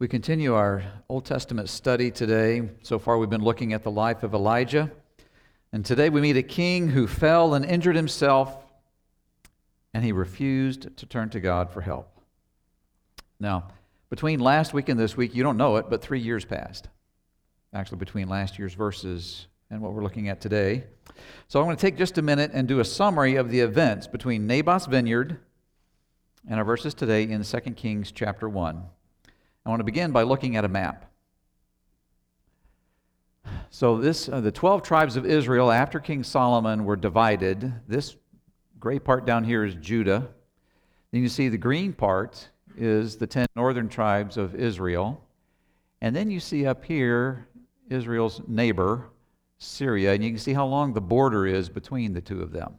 We continue our Old Testament study today. So far, we've been looking at the life of Elijah. And today we meet a king who fell and injured himself, and he refused to turn to God for help. Now, between last week and this week, you don't know it, but three years passed. Actually, between last year's verses and what we're looking at today. So I'm going to take just a minute and do a summary of the events between Naboth's vineyard and our verses today in 2 Kings chapter 1. I want to begin by looking at a map. So, this, uh, the 12 tribes of Israel after King Solomon were divided. This gray part down here is Judah. Then you see the green part is the 10 northern tribes of Israel. And then you see up here Israel's neighbor, Syria, and you can see how long the border is between the two of them.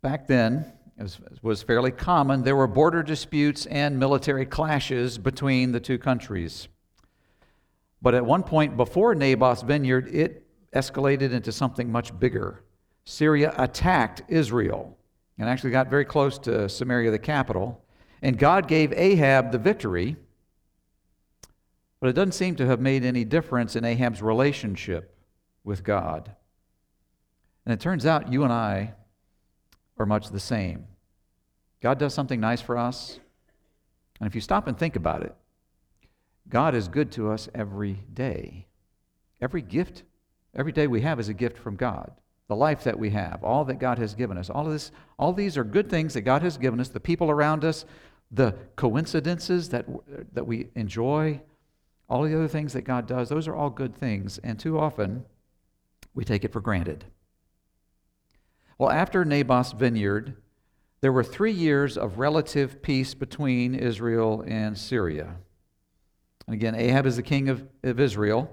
Back then, as was fairly common, there were border disputes and military clashes between the two countries. But at one point before Naboth's vineyard, it escalated into something much bigger. Syria attacked Israel and actually got very close to Samaria, the capital. And God gave Ahab the victory, but it doesn't seem to have made any difference in Ahab's relationship with God. And it turns out you and I are much the same. God does something nice for us, and if you stop and think about it, God is good to us every day. Every gift, every day we have is a gift from God. The life that we have, all that God has given us, all of this, all these are good things that God has given us, the people around us, the coincidences that, that we enjoy, all the other things that God does, those are all good things. And too often, we take it for granted. Well, after Naboth's vineyard, there were three years of relative peace between Israel and Syria. And again, Ahab is the king of, of Israel.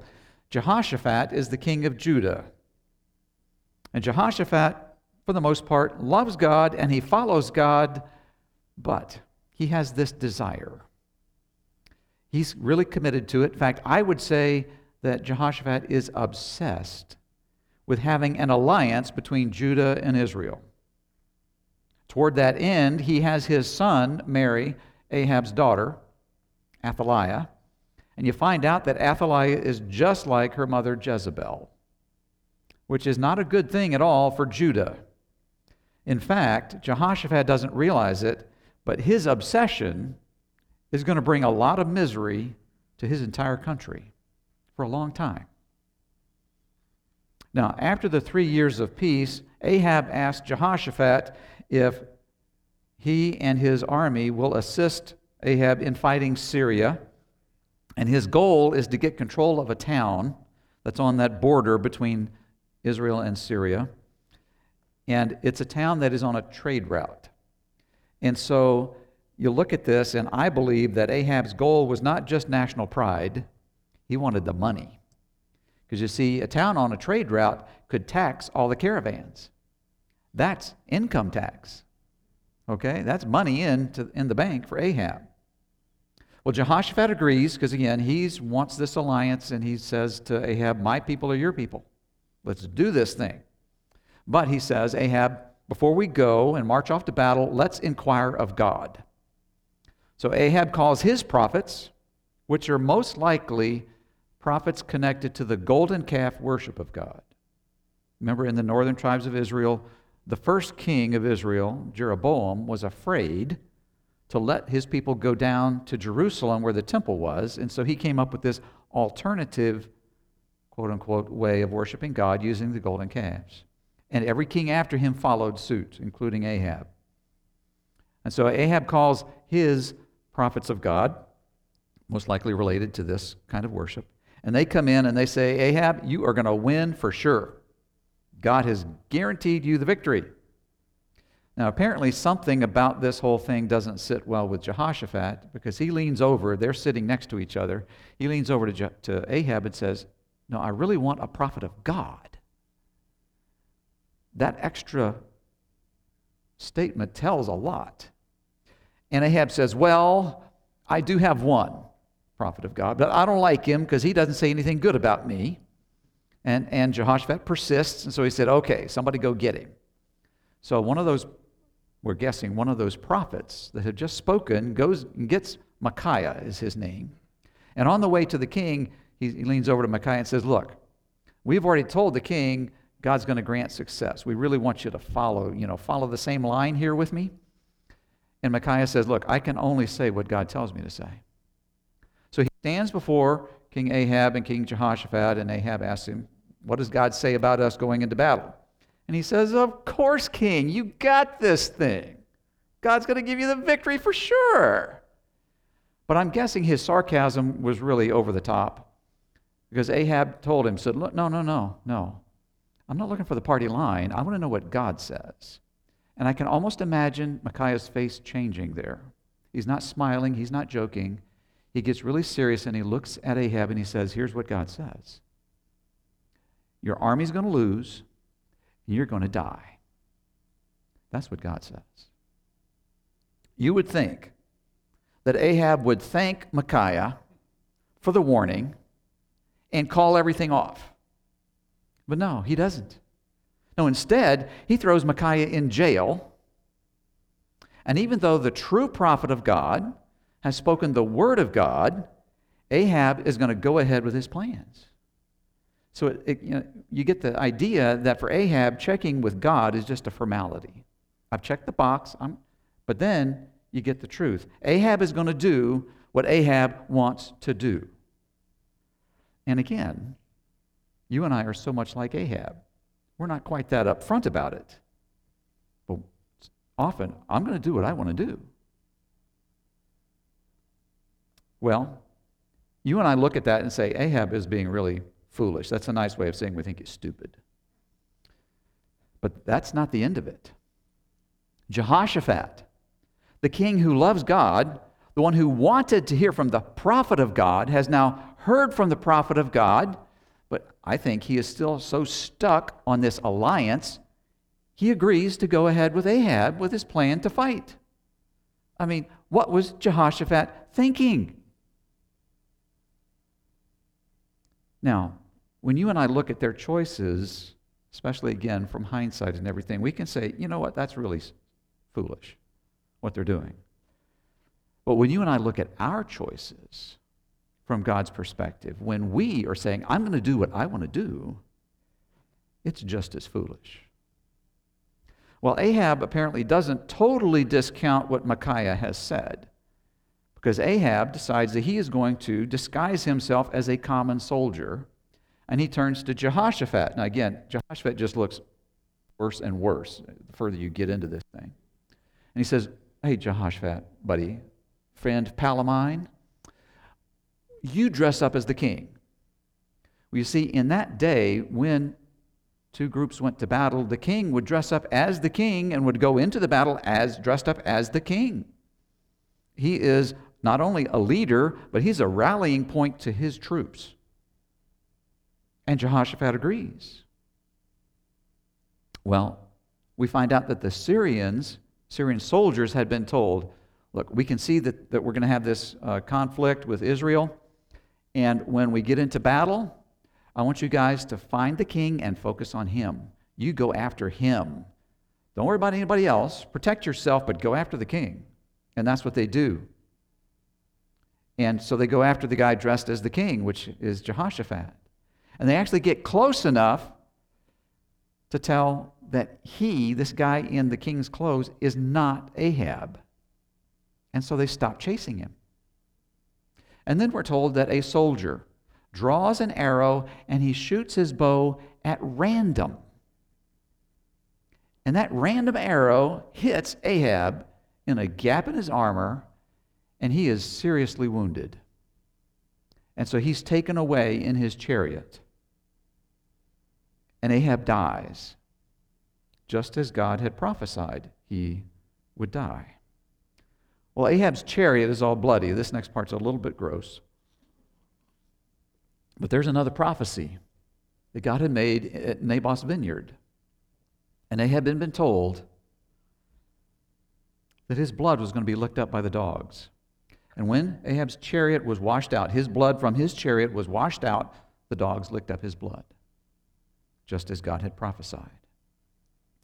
Jehoshaphat is the king of Judah. And Jehoshaphat, for the most part, loves God and he follows God, but he has this desire. He's really committed to it. In fact, I would say that Jehoshaphat is obsessed with having an alliance between Judah and Israel. Toward that end, he has his son marry Ahab's daughter, Athaliah. And you find out that Athaliah is just like her mother Jezebel, which is not a good thing at all for Judah. In fact, Jehoshaphat doesn't realize it, but his obsession is going to bring a lot of misery to his entire country for a long time. Now, after the three years of peace, Ahab asked Jehoshaphat if he and his army will assist Ahab in fighting Syria. And his goal is to get control of a town that's on that border between Israel and Syria. And it's a town that is on a trade route. And so you look at this, and I believe that Ahab's goal was not just national pride, he wanted the money. Because you see, a town on a trade route could tax all the caravans. That's income tax. Okay? That's money in, to, in the bank for Ahab. Well, Jehoshaphat agrees because, again, he wants this alliance and he says to Ahab, My people are your people. Let's do this thing. But he says, Ahab, before we go and march off to battle, let's inquire of God. So Ahab calls his prophets, which are most likely prophets connected to the golden calf worship of God. Remember, in the northern tribes of Israel, the first king of Israel, Jeroboam, was afraid to let his people go down to Jerusalem where the temple was, and so he came up with this alternative, quote unquote, way of worshiping God using the golden calves. And every king after him followed suit, including Ahab. And so Ahab calls his prophets of God, most likely related to this kind of worship, and they come in and they say, Ahab, you are going to win for sure. God has guaranteed you the victory. Now, apparently, something about this whole thing doesn't sit well with Jehoshaphat because he leans over, they're sitting next to each other. He leans over to, Je- to Ahab and says, No, I really want a prophet of God. That extra statement tells a lot. And Ahab says, Well, I do have one prophet of God, but I don't like him because he doesn't say anything good about me. And, and Jehoshaphat persists, and so he said, Okay, somebody go get him. So one of those, we're guessing, one of those prophets that had just spoken goes and gets Micaiah is his name. And on the way to the king, he, he leans over to Micaiah and says, Look, we've already told the king God's going to grant success. We really want you to follow, you know, follow the same line here with me. And Micaiah says, Look, I can only say what God tells me to say. Stands before King Ahab and King Jehoshaphat, and Ahab asks him, What does God say about us going into battle? And he says, Of course, King, you got this thing. God's going to give you the victory for sure. But I'm guessing his sarcasm was really over the top because Ahab told him, said, No, no, no, no. I'm not looking for the party line. I want to know what God says. And I can almost imagine Micaiah's face changing there. He's not smiling, he's not joking. He gets really serious and he looks at Ahab and he says, Here's what God says Your army's going to lose, and you're going to die. That's what God says. You would think that Ahab would thank Micaiah for the warning and call everything off. But no, he doesn't. No, instead, he throws Micaiah in jail. And even though the true prophet of God has spoken the word of God, Ahab is going to go ahead with his plans. So it, it, you, know, you get the idea that for Ahab, checking with God is just a formality. I've checked the box, I'm, but then you get the truth. Ahab is going to do what Ahab wants to do. And again, you and I are so much like Ahab. We're not quite that upfront about it. But often, I'm going to do what I want to do. Well, you and I look at that and say, Ahab is being really foolish. That's a nice way of saying we think he's stupid. But that's not the end of it. Jehoshaphat the king who loves God, the one who wanted to hear from the prophet of God, has now heard from the prophet of God, but I think he is still so stuck on this alliance, he agrees to go ahead with Ahab with his plan to fight. I mean, what was Jehoshaphat thinking? Now, when you and I look at their choices, especially again from hindsight and everything, we can say, you know what, that's really foolish what they're doing. But when you and I look at our choices from God's perspective, when we are saying, I'm going to do what I want to do, it's just as foolish. Well, Ahab apparently doesn't totally discount what Micaiah has said, because Ahab decides that he is going to disguise himself as a common soldier, and he turns to Jehoshaphat. Now, again, Jehoshaphat just looks worse and worse the further you get into this thing. And he says, Hey, Jehoshaphat, buddy, friend, pal of mine, you dress up as the king. Well, you see, in that day, when two groups went to battle, the king would dress up as the king and would go into the battle as dressed up as the king. He is not only a leader, but he's a rallying point to his troops. And Jehoshaphat agrees. Well, we find out that the Syrians Syrian soldiers had been told, look, we can see that, that we're going to have this uh, conflict with Israel. And when we get into battle, I want you guys to find the king and focus on him. You go after him. Don't worry about anybody else. Protect yourself, but go after the king. And that's what they do. And so they go after the guy dressed as the king, which is Jehoshaphat. And they actually get close enough to tell that he, this guy in the king's clothes, is not Ahab. And so they stop chasing him. And then we're told that a soldier draws an arrow and he shoots his bow at random. And that random arrow hits Ahab in a gap in his armor, and he is seriously wounded. And so he's taken away in his chariot. And Ahab dies just as God had prophesied he would die. Well, Ahab's chariot is all bloody. This next part's a little bit gross. But there's another prophecy that God had made at Naboth's vineyard. And Ahab had been told that his blood was going to be licked up by the dogs. And when Ahab's chariot was washed out, his blood from his chariot was washed out, the dogs licked up his blood, just as God had prophesied.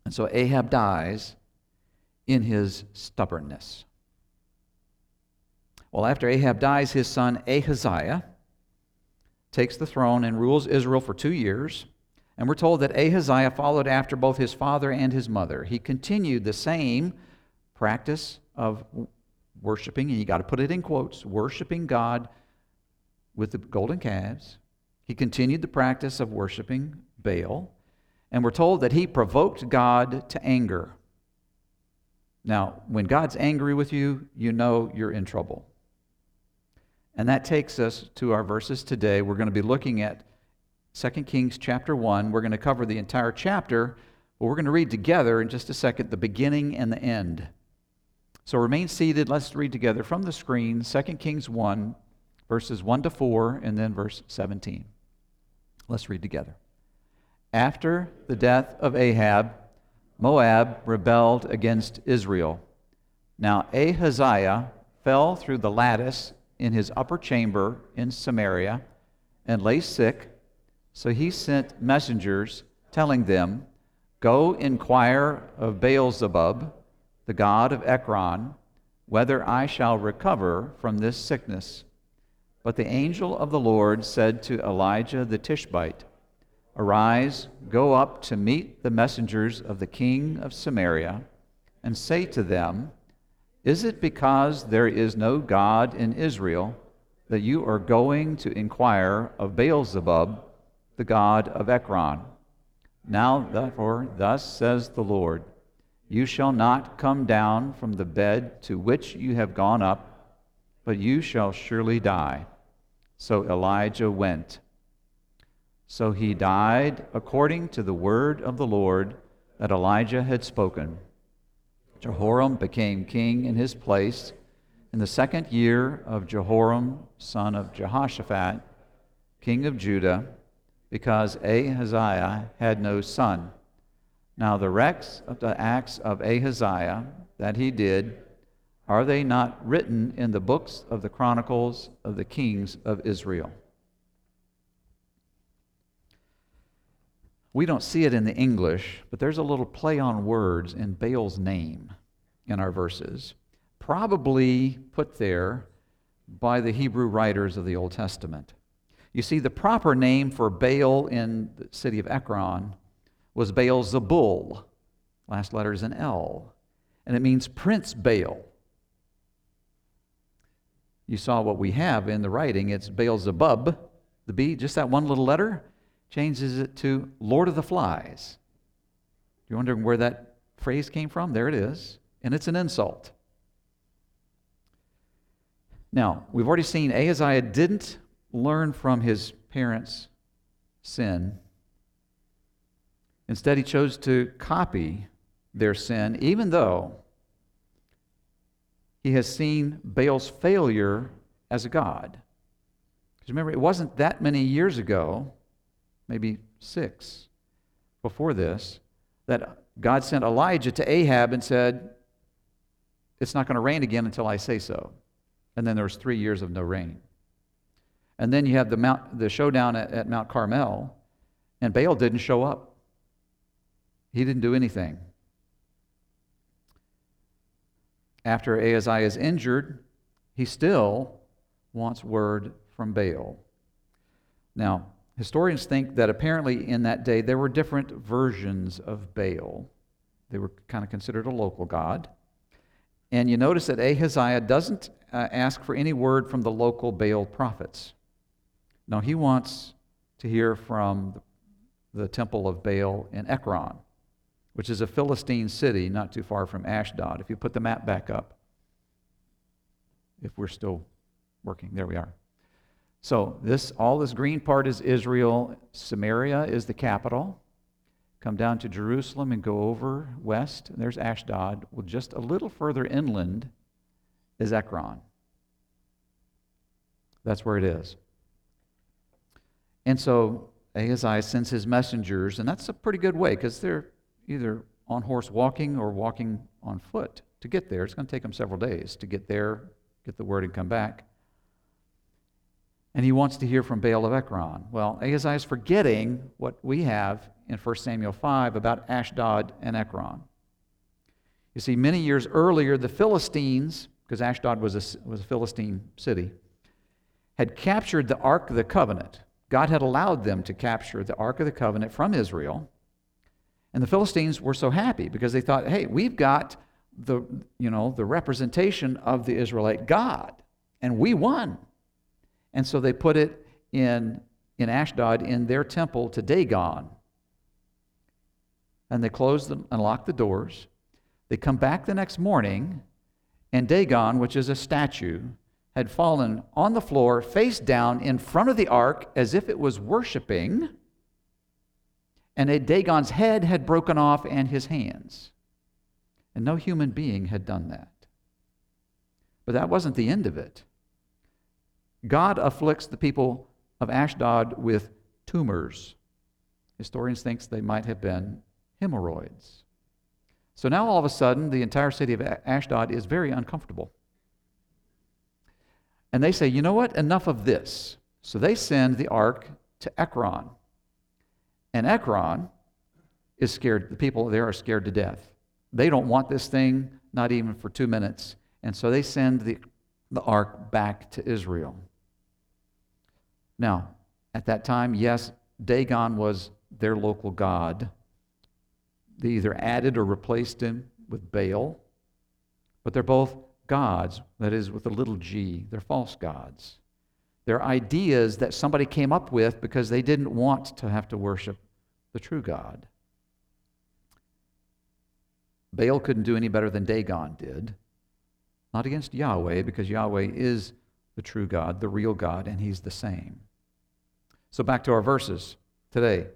And so Ahab dies in his stubbornness. Well, after Ahab dies, his son Ahaziah takes the throne and rules Israel for two years. And we're told that Ahaziah followed after both his father and his mother. He continued the same practice of worshiping, and you got to put it in quotes, worshiping God with the golden calves. He continued the practice of worshiping Baal. And we're told that he provoked God to anger. Now, when God's angry with you, you know you're in trouble. And that takes us to our verses today. We're going to be looking at 2 Kings chapter 1. We're going to cover the entire chapter, but we're going to read together in just a second the beginning and the end. So remain seated. Let's read together from the screen 2 Kings 1, verses 1 to 4, and then verse 17. Let's read together. After the death of Ahab, Moab rebelled against Israel. Now Ahaziah fell through the lattice in his upper chamber in Samaria and lay sick. So he sent messengers telling them, Go inquire of Beelzebub, the god of Ekron, whether I shall recover from this sickness. But the angel of the Lord said to Elijah the Tishbite, Arise, go up to meet the messengers of the king of Samaria, and say to them, Is it because there is no God in Israel that you are going to inquire of Beelzebub, the god of Ekron? Now, therefore, thus says the Lord You shall not come down from the bed to which you have gone up, but you shall surely die. So Elijah went. So he died according to the word of the Lord that Elijah had spoken. Jehoram became king in his place in the second year of Jehoram, son of Jehoshaphat, king of Judah, because Ahaziah had no son. Now, the acts of Ahaziah that he did, are they not written in the books of the chronicles of the kings of Israel? We don't see it in the English, but there's a little play on words in Baal's name in our verses, probably put there by the Hebrew writers of the Old Testament. You see, the proper name for Baal in the city of Ekron was Baal Zebul. Last letter is an L, and it means Prince Baal. You saw what we have in the writing. It's Baal Zebub, the B, just that one little letter changes it to Lord of the Flies. You're wondering where that phrase came from? There it is. And it's an insult. Now, we've already seen Ahaziah didn't learn from his parents' sin. Instead, he chose to copy their sin, even though he has seen Baal's failure as a god. Because remember, it wasn't that many years ago maybe six before this, that God sent Elijah to Ahab and said, It's not going to rain again until I say so. And then there was three years of no rain. And then you have the, mount, the showdown at, at Mount Carmel, and Baal didn't show up. He didn't do anything. After Ahaziah is injured, he still wants word from Baal. Now, Historians think that apparently in that day there were different versions of Baal. They were kind of considered a local god. And you notice that Ahaziah doesn't uh, ask for any word from the local Baal prophets. No, he wants to hear from the, the temple of Baal in Ekron, which is a Philistine city not too far from Ashdod. If you put the map back up, if we're still working, there we are. So this all this green part is Israel. Samaria is the capital. Come down to Jerusalem and go over west. And there's Ashdod. Well, just a little further inland is Ekron. That's where it is. And so Ahaziah sends his messengers, and that's a pretty good way because they're either on horse walking or walking on foot to get there. It's going to take them several days to get there, get the word, and come back and he wants to hear from Baal of Ekron. Well, Ahaziah is forgetting what we have in 1 Samuel 5 about Ashdod and Ekron. You see, many years earlier, the Philistines because Ashdod was a, was a Philistine city, had captured the Ark of the Covenant. God had allowed them to capture the Ark of the Covenant from Israel. And the Philistines were so happy because they thought, hey, we've got the, you know, the representation of the Israelite God, and we won. And so they put it in, in Ashdod in their temple to Dagon. And they closed and locked the doors. They come back the next morning, and Dagon, which is a statue, had fallen on the floor, face down, in front of the ark as if it was worshiping. And Dagon's head had broken off and his hands. And no human being had done that. But that wasn't the end of it. God afflicts the people of Ashdod with tumors. Historians think they might have been hemorrhoids. So now all of a sudden, the entire city of Ashdod is very uncomfortable. And they say, you know what? Enough of this. So they send the ark to Ekron. And Ekron is scared. The people there are scared to death. They don't want this thing, not even for two minutes. And so they send the, the ark back to Israel. Now, at that time, yes, Dagon was their local god. They either added or replaced him with Baal, but they're both gods, that is, with a little g. They're false gods. They're ideas that somebody came up with because they didn't want to have to worship the true God. Baal couldn't do any better than Dagon did. Not against Yahweh, because Yahweh is the true God, the real God, and He's the same. So back to our verses today.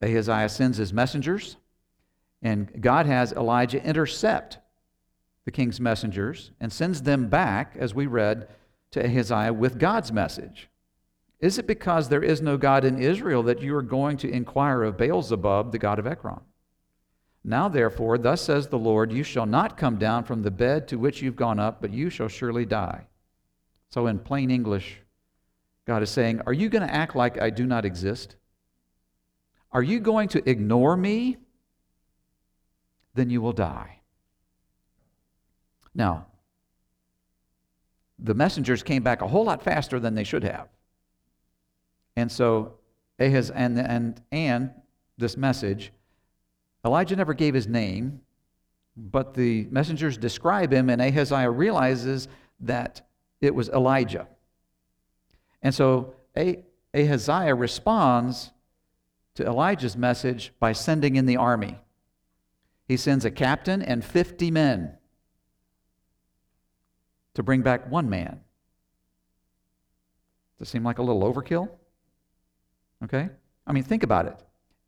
Ahaziah sends his messengers, and God has Elijah intercept the king's messengers and sends them back, as we read, to Ahaziah with God's message. Is it because there is no God in Israel that you are going to inquire of Beelzebub, the God of Ekron? Now, therefore, thus says the Lord, you shall not come down from the bed to which you've gone up, but you shall surely die. So, in plain English, God is saying, Are you going to act like I do not exist? Are you going to ignore me? Then you will die. Now, the messengers came back a whole lot faster than they should have. And so, Ahaz and, and, and this message, Elijah never gave his name, but the messengers describe him, and Ahaziah realizes that it was Elijah. And so Ahaziah responds to Elijah's message by sending in the army. He sends a captain and 50 men to bring back one man. Does it seem like a little overkill? Okay? I mean, think about it.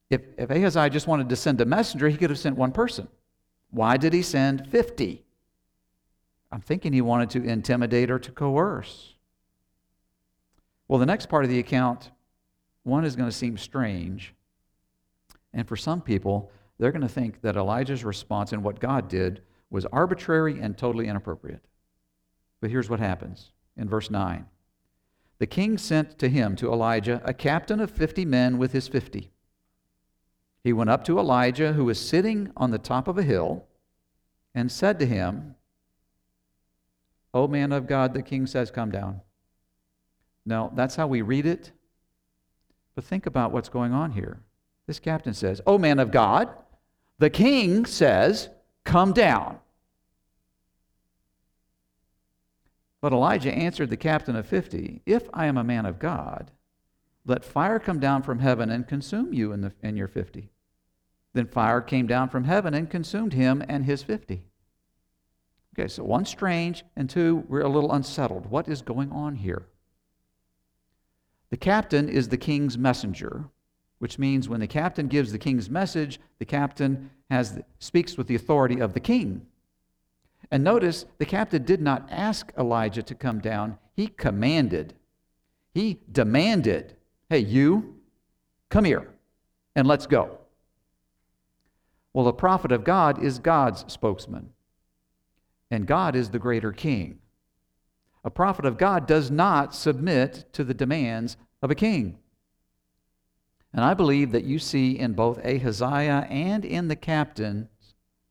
If, if Ahaziah just wanted to send a messenger, he could have sent one person. Why did he send 50? I'm thinking he wanted to intimidate or to coerce. Well, the next part of the account, one is going to seem strange. And for some people, they're going to think that Elijah's response and what God did was arbitrary and totally inappropriate. But here's what happens in verse 9 The king sent to him, to Elijah, a captain of 50 men with his 50. He went up to Elijah, who was sitting on the top of a hill, and said to him, O man of God, the king says, Come down. Now, that's how we read it. But think about what's going on here. This captain says, O man of God, the king says, Come down. But Elijah answered the captain of fifty, If I am a man of God, let fire come down from heaven and consume you and, your fifty. Then fire came down from heaven and consumed him and his fifty. Okay, so one, strange, and two, we're a little unsettled. What is going on here? The captain is the king's messenger, which means when the captain gives the king's message, the captain has, speaks with the authority of the king. And notice the captain did not ask Elijah to come down, he commanded. He demanded, hey, you, come here and let's go. Well, the prophet of God is God's spokesman, and God is the greater king. A prophet of God does not submit to the demands of a king. And I believe that you see in both Ahaziah and in the captain's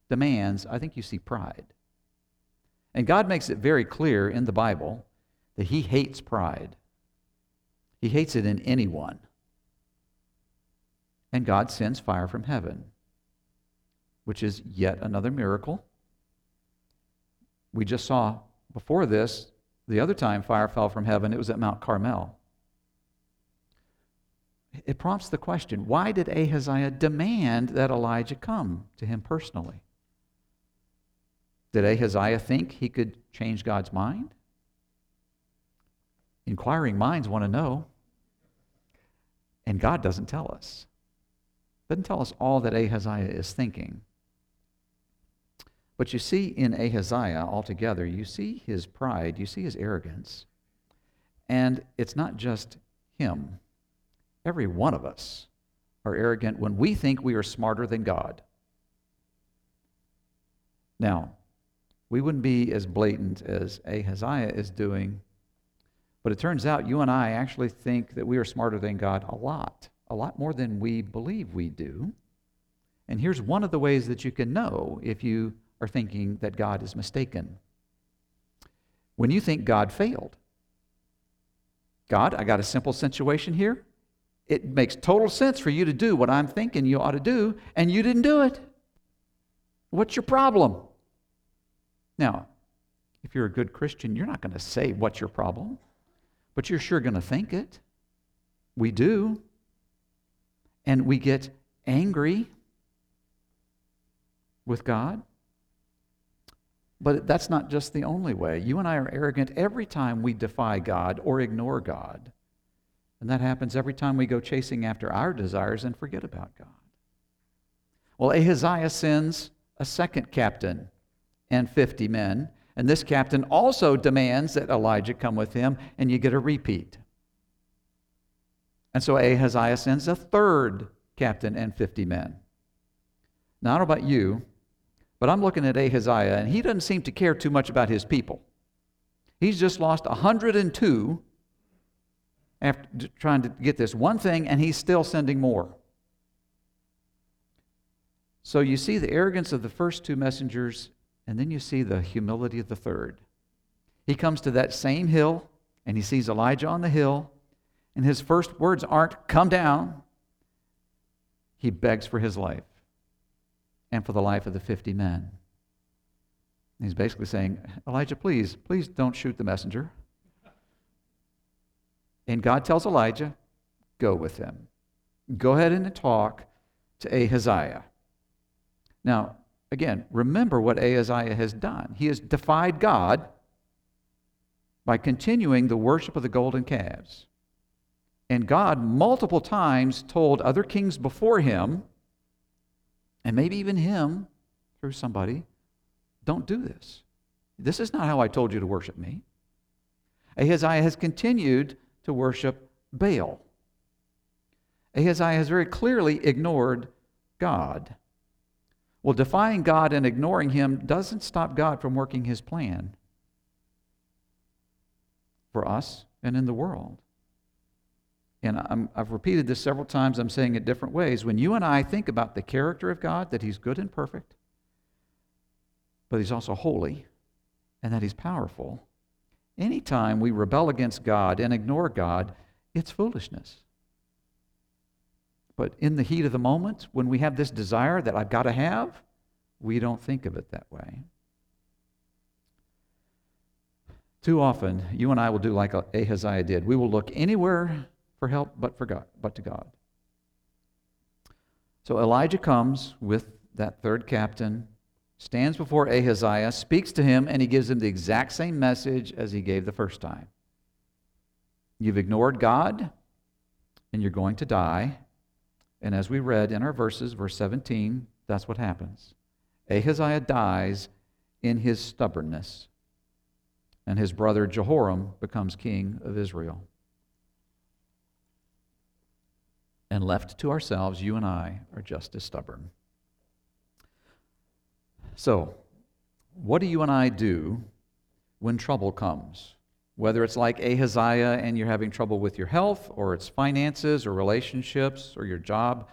demands, I think you see pride. And God makes it very clear in the Bible that He hates pride, He hates it in anyone. And God sends fire from heaven, which is yet another miracle. We just saw before this, the other time fire fell from heaven, it was at Mount Carmel. It prompts the question why did Ahaziah demand that Elijah come to him personally? Did Ahaziah think he could change God's mind? Inquiring minds want to know. And God doesn't tell us. Doesn't tell us all that Ahaziah is thinking. But you see in Ahaziah altogether, you see his pride, you see his arrogance. And it's not just him. Every one of us are arrogant when we think we are smarter than God. Now, we wouldn't be as blatant as Ahaziah is doing, but it turns out you and I actually think that we are smarter than God a lot, a lot more than we believe we do. And here's one of the ways that you can know if you are thinking that God is mistaken. When you think God failed, God, I got a simple situation here. It makes total sense for you to do what I'm thinking you ought to do, and you didn't do it. What's your problem? Now, if you're a good Christian, you're not going to say what's your problem, but you're sure going to think it. We do. And we get angry with God. But that's not just the only way. You and I are arrogant every time we defy God or ignore God. And that happens every time we go chasing after our desires and forget about God. Well, Ahaziah sends a second captain and 50 men. And this captain also demands that Elijah come with him, and you get a repeat. And so Ahaziah sends a third captain and 50 men. Now, I don't know about you, but I'm looking at Ahaziah, and he doesn't seem to care too much about his people. He's just lost 102 after trying to get this one thing, and he's still sending more. So you see the arrogance of the first two messengers, and then you see the humility of the third. He comes to that same hill, and he sees Elijah on the hill, and his first words aren't, Come down. He begs for his life and for the life of the 50 men. He's basically saying, Elijah, please, please don't shoot the messenger. And God tells Elijah, go with him. Go ahead and talk to Ahaziah. Now, again, remember what Ahaziah has done. He has defied God by continuing the worship of the golden calves. And God multiple times told other kings before him and maybe even him through somebody, don't do this. This is not how I told you to worship me. Ahaziah has continued to worship Baal. Ahaziah has very clearly ignored God. Well, defying God and ignoring him doesn't stop God from working his plan for us and in the world and i have repeated this several times, I'm saying it different ways. When you and I think about the character of God, that He's good and perfect, but He's also holy, and that He's powerful, anytime we rebel against God and ignore God, it's foolishness. But in the heat of the moment, when we have this desire that I've got to have, we don't think of it that way. Too often, you and I will do like Ahaziah did. We will look anywhere for help but for God, but to God. So Elijah comes with that third captain, stands before Ahaziah, speaks to him, and he gives him the exact same message as he gave the first time. You've ignored God, and you're going to die. And as we read in our verses, verse 17, that's what happens. Ahaziah dies in his stubbornness, and his brother Jehoram becomes king of Israel. And left to ourselves, you and I are just as stubborn. So, what do you and I do when trouble comes? Whether it's like Ahaziah and you're having trouble with your health, or it's finances, or relationships, or your job,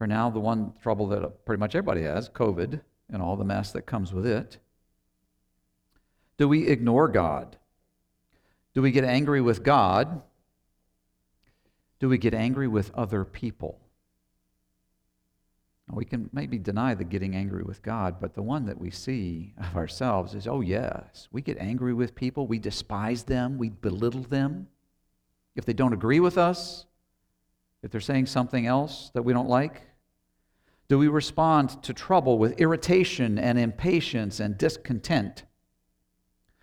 or now the one trouble that pretty much everybody has COVID and all the mess that comes with it. Do we ignore God? Do we get angry with God? Do we get angry with other people? We can maybe deny the getting angry with God, but the one that we see of ourselves is oh, yes, we get angry with people, we despise them, we belittle them. If they don't agree with us, if they're saying something else that we don't like, do we respond to trouble with irritation and impatience and discontent?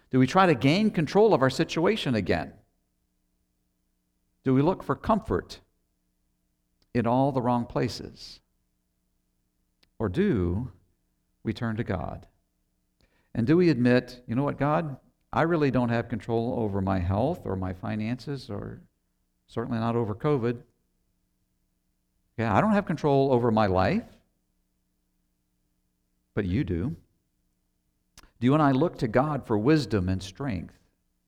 Do we try to gain control of our situation again? Do we look for comfort in all the wrong places? Or do we turn to God? And do we admit, you know what, God, I really don't have control over my health or my finances or certainly not over COVID. Yeah, I don't have control over my life, but you do. Do you and I look to God for wisdom and strength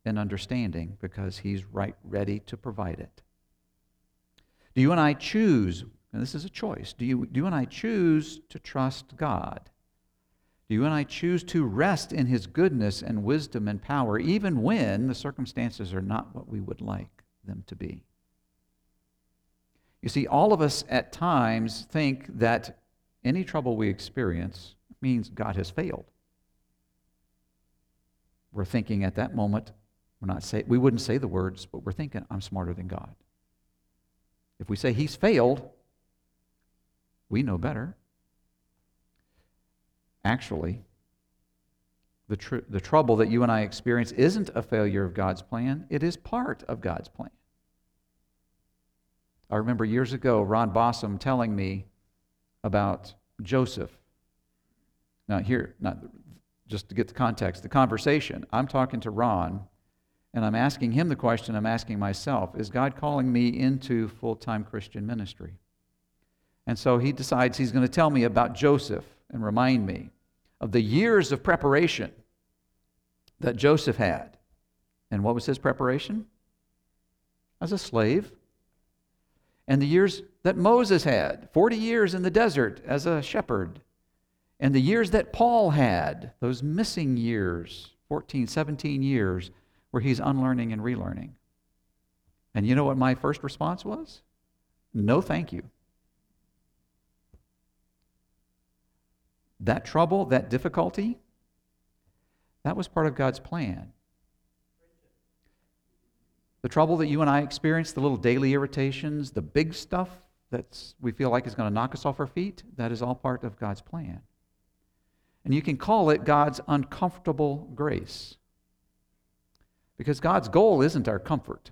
and understanding because He's right ready to provide it? Do you and I choose, and this is a choice, do you, do you and I choose to trust God? Do you and I choose to rest in His goodness and wisdom and power, even when the circumstances are not what we would like them to be? You see, all of us at times think that any trouble we experience means God has failed we're thinking at that moment, we're not say, we wouldn't say the words, but we're thinking, I'm smarter than God. If we say he's failed, we know better. Actually, the, tr- the trouble that you and I experience isn't a failure of God's plan, it is part of God's plan. I remember years ago Ron Bossum telling me about Joseph. Now, here, not just to get the context, the conversation. I'm talking to Ron, and I'm asking him the question I'm asking myself Is God calling me into full time Christian ministry? And so he decides he's going to tell me about Joseph and remind me of the years of preparation that Joseph had. And what was his preparation? As a slave. And the years that Moses had 40 years in the desert as a shepherd and the years that Paul had, those missing years, 14, 17 years, where he's unlearning and relearning. And you know what my first response was? No, thank you. That trouble, that difficulty, that was part of God's plan. The trouble that you and I experience, the little daily irritations, the big stuff that we feel like is going to knock us off our feet, that is all part of God's plan. And you can call it God's uncomfortable grace. Because God's goal isn't our comfort.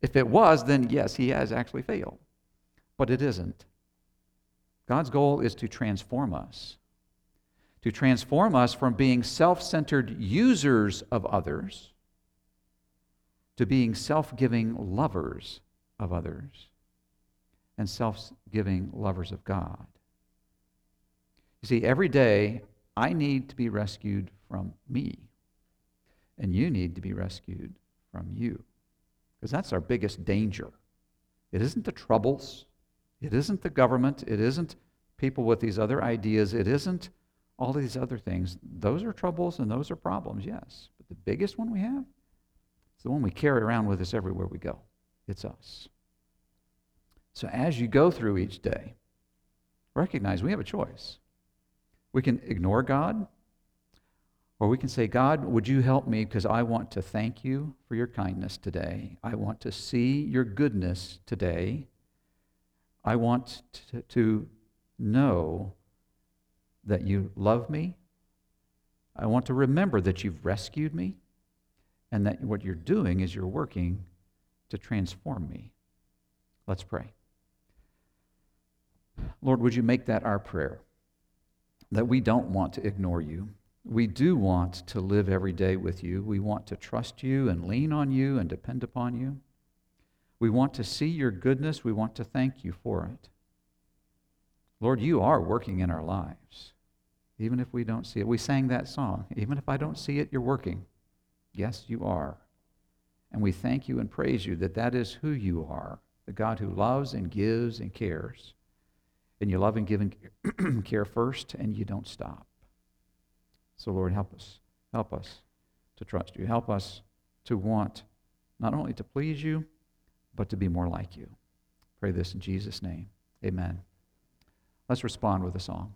If it was, then yes, he has actually failed. But it isn't. God's goal is to transform us, to transform us from being self centered users of others to being self giving lovers of others and self giving lovers of God. You see, every day I need to be rescued from me. And you need to be rescued from you. Because that's our biggest danger. It isn't the troubles, it isn't the government, it isn't people with these other ideas, it isn't all these other things. Those are troubles and those are problems, yes. But the biggest one we have is the one we carry around with us everywhere we go. It's us. So as you go through each day, recognize we have a choice. We can ignore God, or we can say, God, would you help me because I want to thank you for your kindness today. I want to see your goodness today. I want to, to know that you love me. I want to remember that you've rescued me and that what you're doing is you're working to transform me. Let's pray. Lord, would you make that our prayer? that we don't want to ignore you. We do want to live every day with you. We want to trust you and lean on you and depend upon you. We want to see your goodness. We want to thank you for it. Lord, you are working in our lives, even if we don't see it. We sang that song. Even if I don't see it, you're working. Yes, you are. And we thank you and praise you that that is who you are the God who loves and gives and cares and you love and give and care first, and you don't stop. So, Lord, help us. Help us to trust you. Help us to want not only to please you, but to be more like you. Pray this in Jesus' name. Amen. Let's respond with a song.